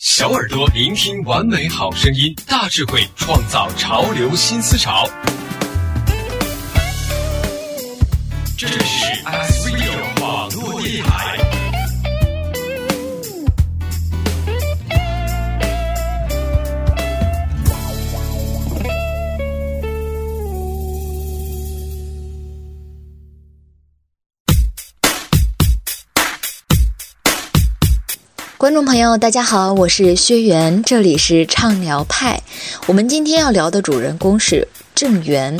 小耳朵聆听完美好声音，大智慧创造潮流新思潮。这是观众朋友，大家好，我是薛源，这里是畅聊派。我们今天要聊的主人公是郑源。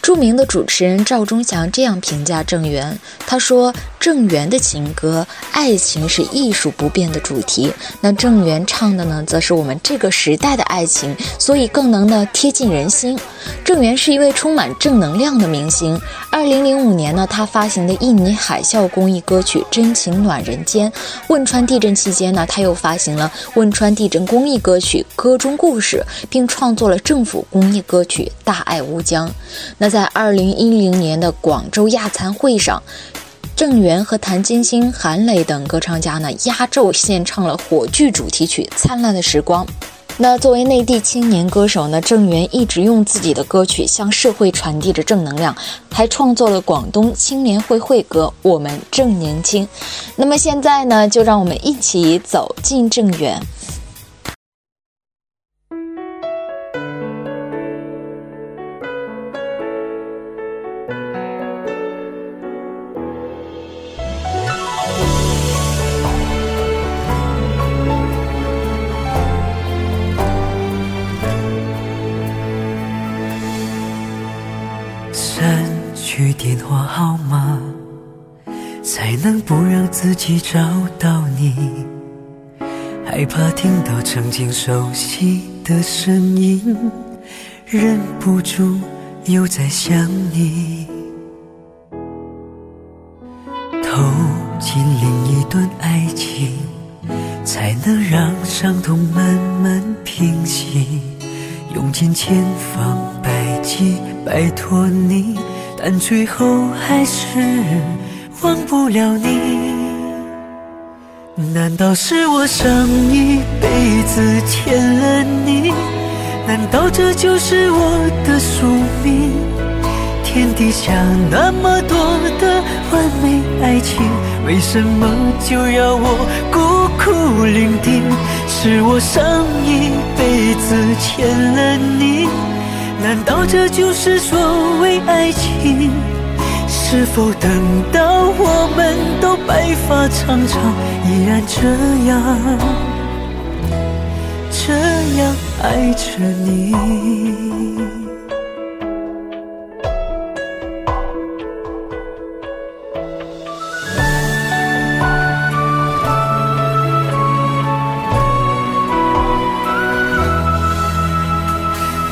著名的主持人赵忠祥这样评价郑源，他说：“郑源的情歌，爱情是艺术不变的主题。那郑源唱的呢，则是我们这个时代的爱情，所以更能呢贴近人心。郑源是一位充满正能量的明星。二零零五年呢，他发行的印尼海啸公益歌曲《真情暖人间》；汶川地震期间呢，他又发行了汶川地震公益歌曲《歌中故事》，并创作了政府公益歌曲《大爱乌江》。那在二零一零年的广州亚残会上，郑源和谭晶晶、韩磊等歌唱家呢压轴献唱了火炬主题曲《灿烂的时光》。那作为内地青年歌手呢，郑源一直用自己的歌曲向社会传递着正能量，还创作了广东青年会会歌《我们正年轻》。那么现在呢，就让我们一起走进郑源。害怕听到曾经熟悉的声音，忍不住又在想你。投进另一段爱情，才能让伤痛慢慢平息。用尽千方百计摆脱你，但最后还是忘不了你。难道是我上一辈子欠了你？难道这就是我的宿命？天底下那么多的完美爱情，为什么就要我孤苦伶仃？是我上一辈子欠了你，难道这就是所谓爱情？是否等到我们都白发苍苍，依然这样这样爱着你？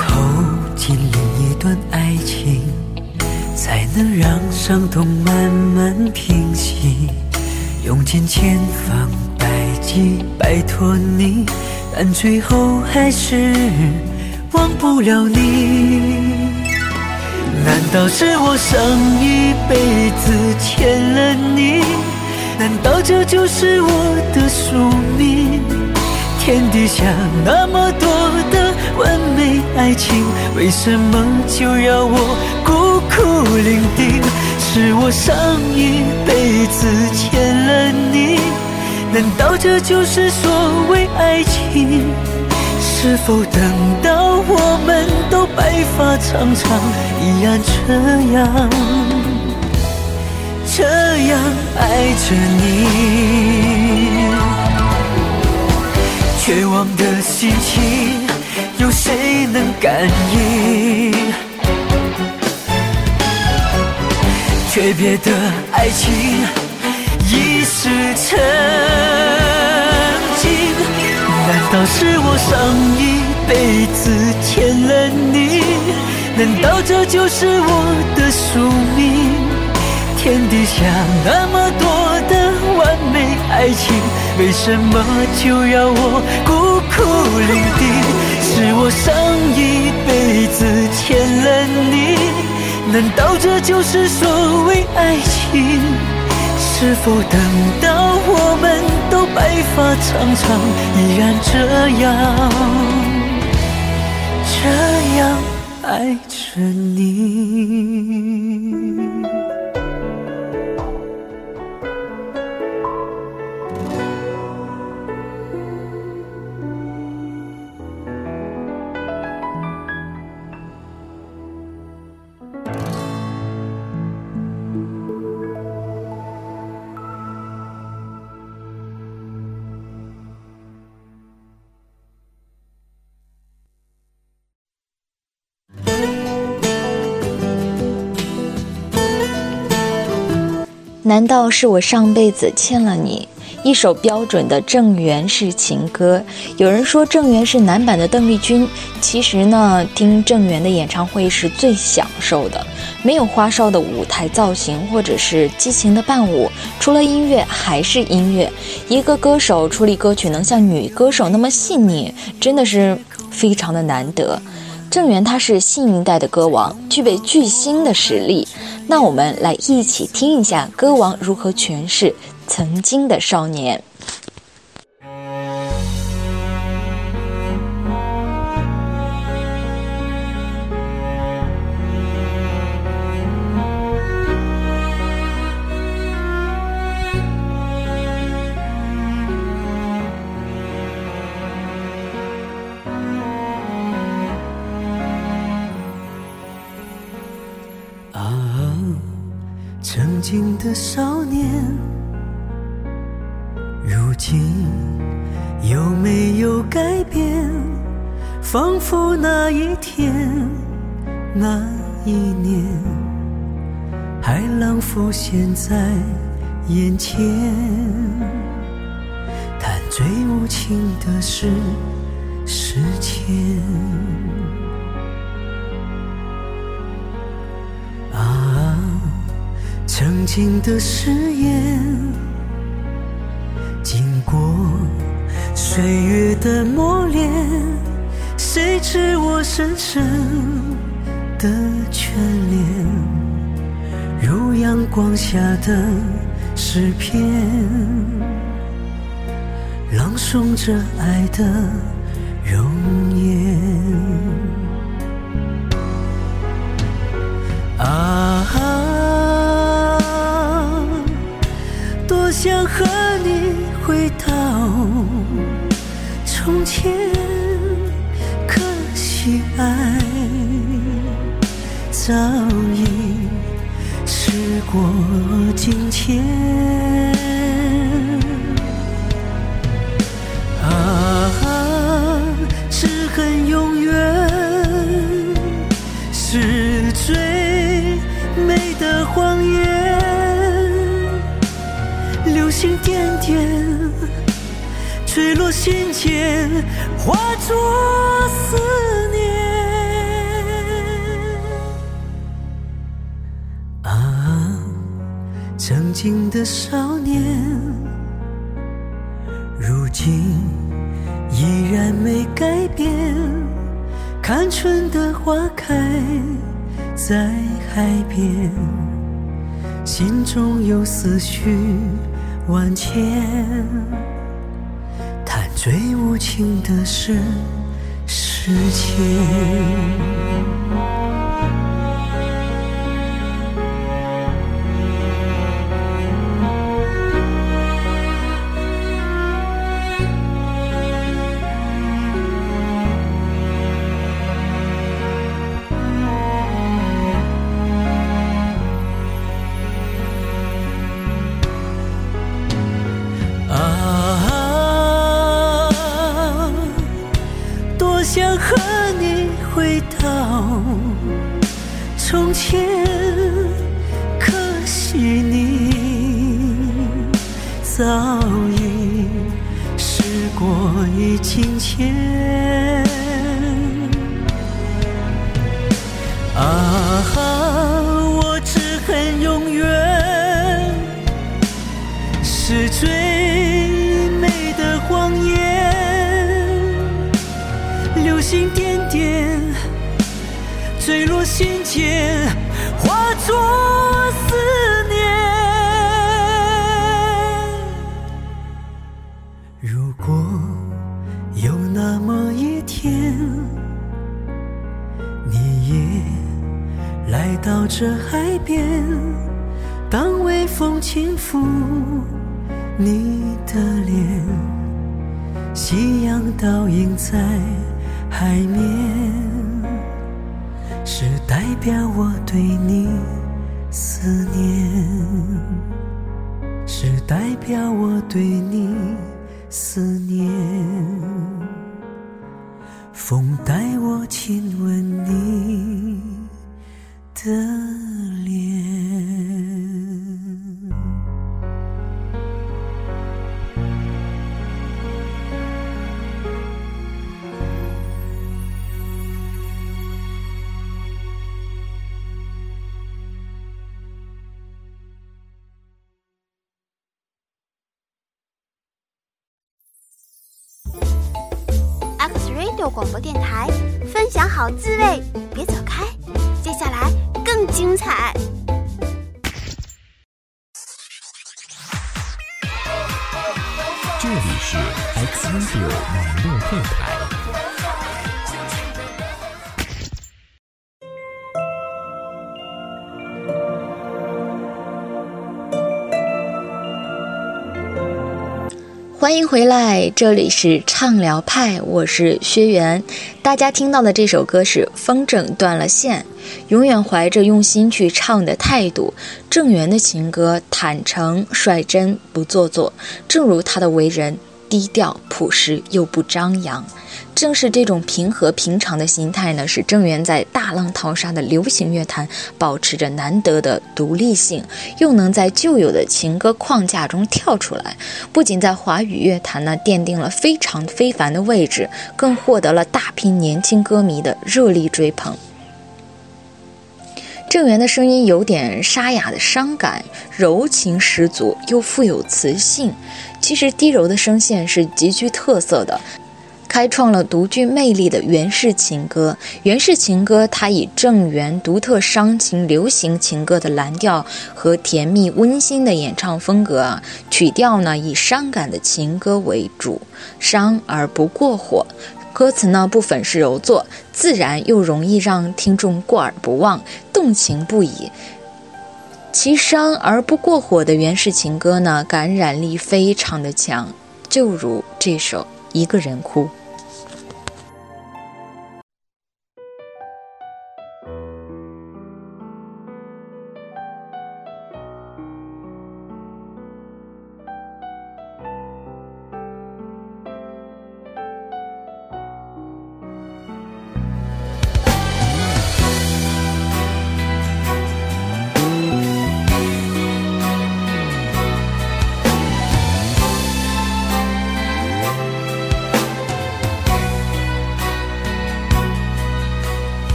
投进另一段爱情，才能让伤痛慢慢平息。用尽千方百计摆脱你，但最后还是忘不了你。难道是我上一辈子欠了你？难道这就是我的宿命？天底下那么多的完美爱情，为什么就要我孤苦伶仃？是我上一辈子欠了你，难道这就是所谓爱情？是否等到我们都白发苍苍，依然这样这样爱着你？绝望的心情，有谁能感应？诀别的爱情，已是曾经。难道是我上一辈子欠了你？难道这就是我的宿命？天底下那么多的完美爱情，为什么就要我孤苦伶仃？是我上一辈子欠了你？难道这就是所谓爱情？是否等到我们都白发苍苍，依然这样这样爱着你？难道是我上辈子欠了你一首标准的郑源式情歌？有人说郑源是男版的邓丽君，其实呢，听郑源的演唱会是最享受的，没有花哨的舞台造型或者是激情的伴舞，除了音乐还是音乐。一个歌手处理歌曲能像女歌手那么细腻，真的是非常的难得。郑源他是新一代的歌王，具备巨星的实力。那我们来一起听一下歌王如何诠释曾经的少年。有改变？仿佛那一天，那一年，海浪浮现在眼前。但最无情的是时间。啊曾经的誓言，经过岁月的磨练，谁知我深深的眷恋，如阳光下的诗篇，朗诵着爱的容颜。啊。多想和你回到天，可惜爱早已时过境迁。坠落心间，化作思念。啊，曾经的少年，如今依然没改变。看春的花开在海边，心中有思绪。万千，最无情的是时间。事过已境迁。啊。着海边，当微风轻拂你的脸，夕阳倒映在海面，是代表我对你思念，是代表我对你思念。风带我亲吻你的脸。X Radio 广播电台，分享好滋味，别走开，接下来精彩。这里是 X Radio 网络电台。欢迎回来，这里是畅聊派，我是薛源。大家听到的这首歌是《风筝断了线》，永远怀着用心去唱的态度。郑源的情歌坦诚率真，不做作，正如他的为人。低调朴实又不张扬，正是这种平和平常的心态呢，使郑源在大浪淘沙的流行乐坛保持着难得的独立性，又能在旧有的情歌框架中跳出来，不仅在华语乐坛呢奠定了非常非凡的位置，更获得了大批年轻歌迷的热力追捧。郑源的声音有点沙哑的伤感，柔情十足又富有磁性。其实低柔的声线是极具特色的，开创了独具魅力的原式情歌。原式情歌，它以郑源独特伤情流行情歌的蓝调和甜蜜温馨的演唱风格啊，曲调呢以伤感的情歌为主，伤而不过火。歌词呢不粉饰柔作，自然又容易让听众过耳不忘，动情不已。其伤而不过火的原始情歌呢，感染力非常的强，就如这首《一个人哭》。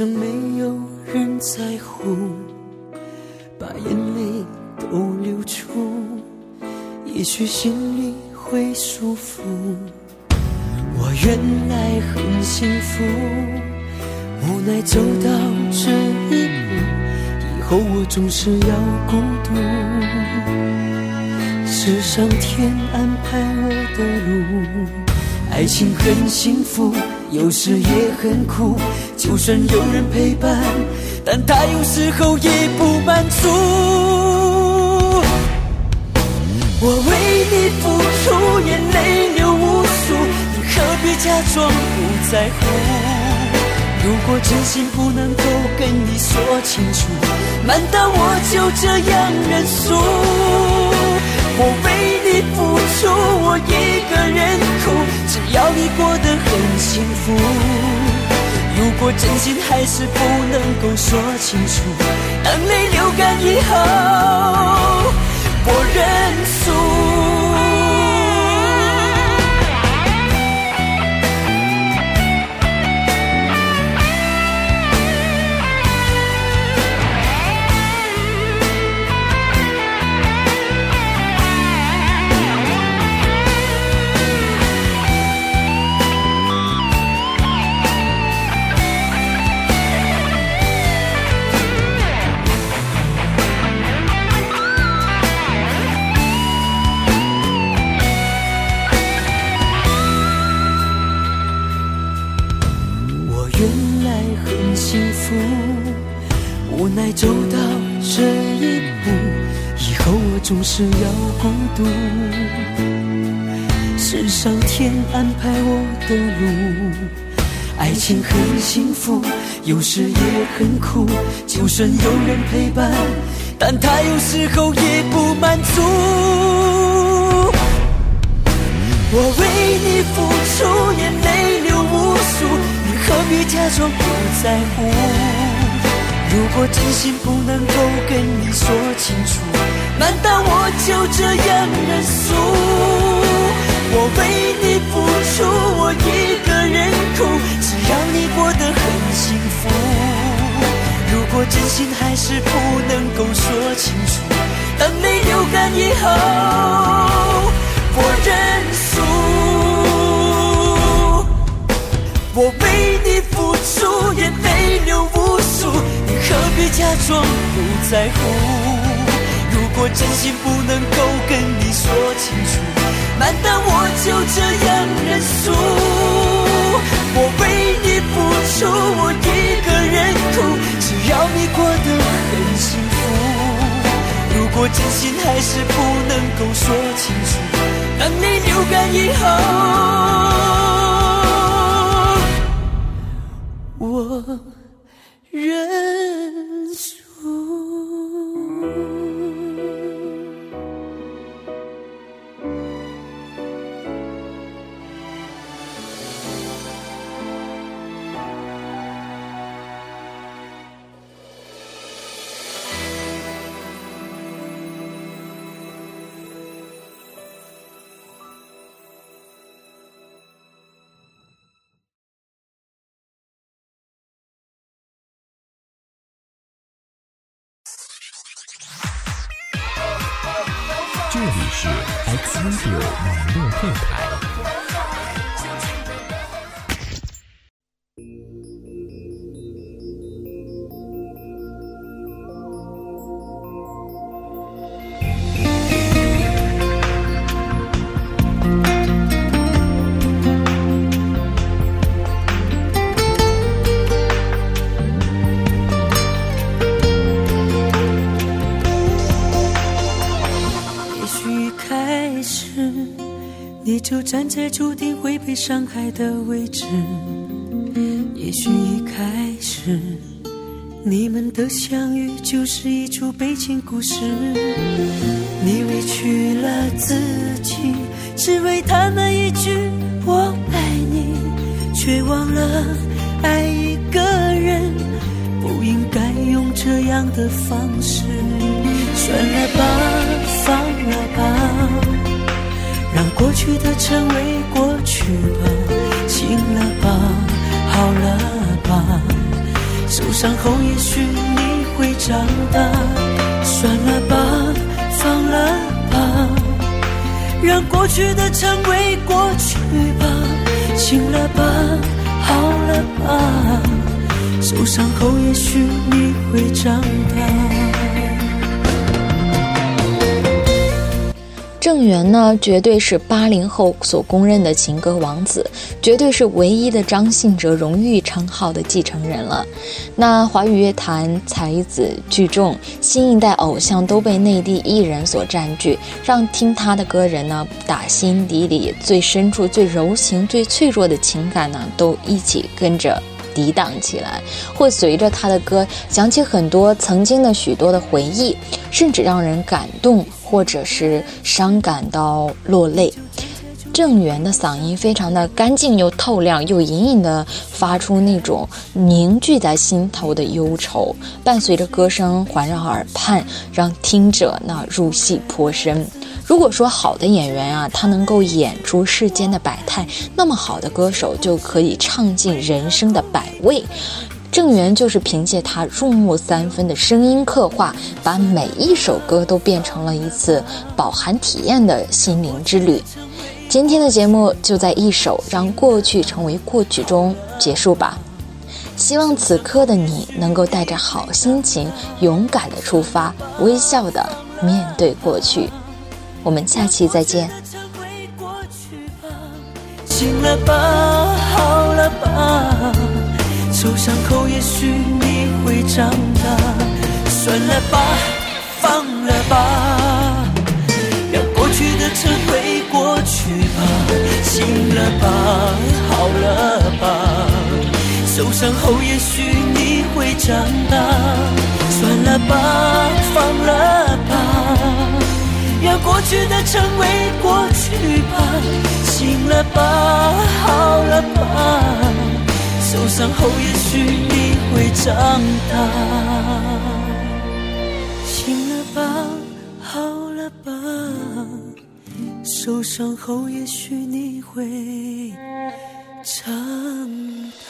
反正没有人在乎，把眼泪都流出，也许心里会舒服。我原来很幸福，无奈走到这一步，以后我总是要孤独。是上天安排我的路，爱情很幸福。有时也很苦，就算有人陪伴，但他有时候也不满足。我为你付出，眼泪流无数，你何必假装不在乎？如果真心不能够跟你说清楚，难道我就这样认输？我为你付出，我一个人哭。只要你过得幸福，如果真心还是不能够说清楚，当泪流干以后，我认输。是要孤独。是上天安排我的路，爱情很幸福，有时也很苦。就算有人陪伴，但他有时候也不满足。我为你付出，眼泪流无数，你何必假装不在乎？如果真心不能够跟你说清楚，难道我就这样认输？我为你付出，我一个人哭，只要你过得很幸福。如果真心还是不能够说清楚，当泪流干以后，我认输。我为你付出，眼泪流无数，你何必假装不在乎？我真心不能够跟你说清楚，难道我就这样认输？我为你付出，我一个人哭，只要你过得很幸福。如果真心还是不能够说清楚，当你流干以后，我认输。是 X Radio 网络电台。就站在注定会被伤害的位置，也许一开始你们的相遇就是一出悲情故事。你委屈了自己，只为他那一句“我爱你”，却忘了爱一个人不应该用这样的方式。算了吧，放了吧，让过去的成为过去吧，醒了吧，好了吧，受伤后也许你会长大。算了吧，放了吧，让过去的成为过去吧，醒了吧，好了吧，受伤后也许你会长大。郑源呢，绝对是八零后所公认的情歌王子，绝对是唯一的张信哲荣誉称号的继承人了。那华语乐坛才子聚众，新一代偶像都被内地艺人所占据，让听他的歌人呢，打心底里最深处、最柔情、最脆弱的情感呢，都一起跟着。抵挡起来，会随着他的歌想起很多曾经的许多的回忆，甚至让人感动，或者是伤感到落泪。郑源的嗓音非常的干净又透亮，又隐隐的发出那种凝聚在心头的忧愁，伴随着歌声环绕耳畔，让听者呢入戏颇深。如果说好的演员啊，他能够演出世间的百态，那么好的歌手就可以唱尽人生的百味。郑源就是凭借他入木三分的声音刻画，把每一首歌都变成了一次饱含体验的心灵之旅。今天的节目就在一首《让过去成为过去》中结束吧。希望此刻的你能够带着好心情，勇敢的出发，微笑的面对过去。我们下期再见。醒了吧，好了吧，受伤后也许你会长大。算了吧，放了吧，让过去的成为过去吧。醒了吧，好了吧，受伤后也许你会长大。算了吧，放了吧。让过去的成为过去吧，醒了吧，好了吧，受伤后也许你会长大。醒了吧，好了吧，受伤后也许你会长大。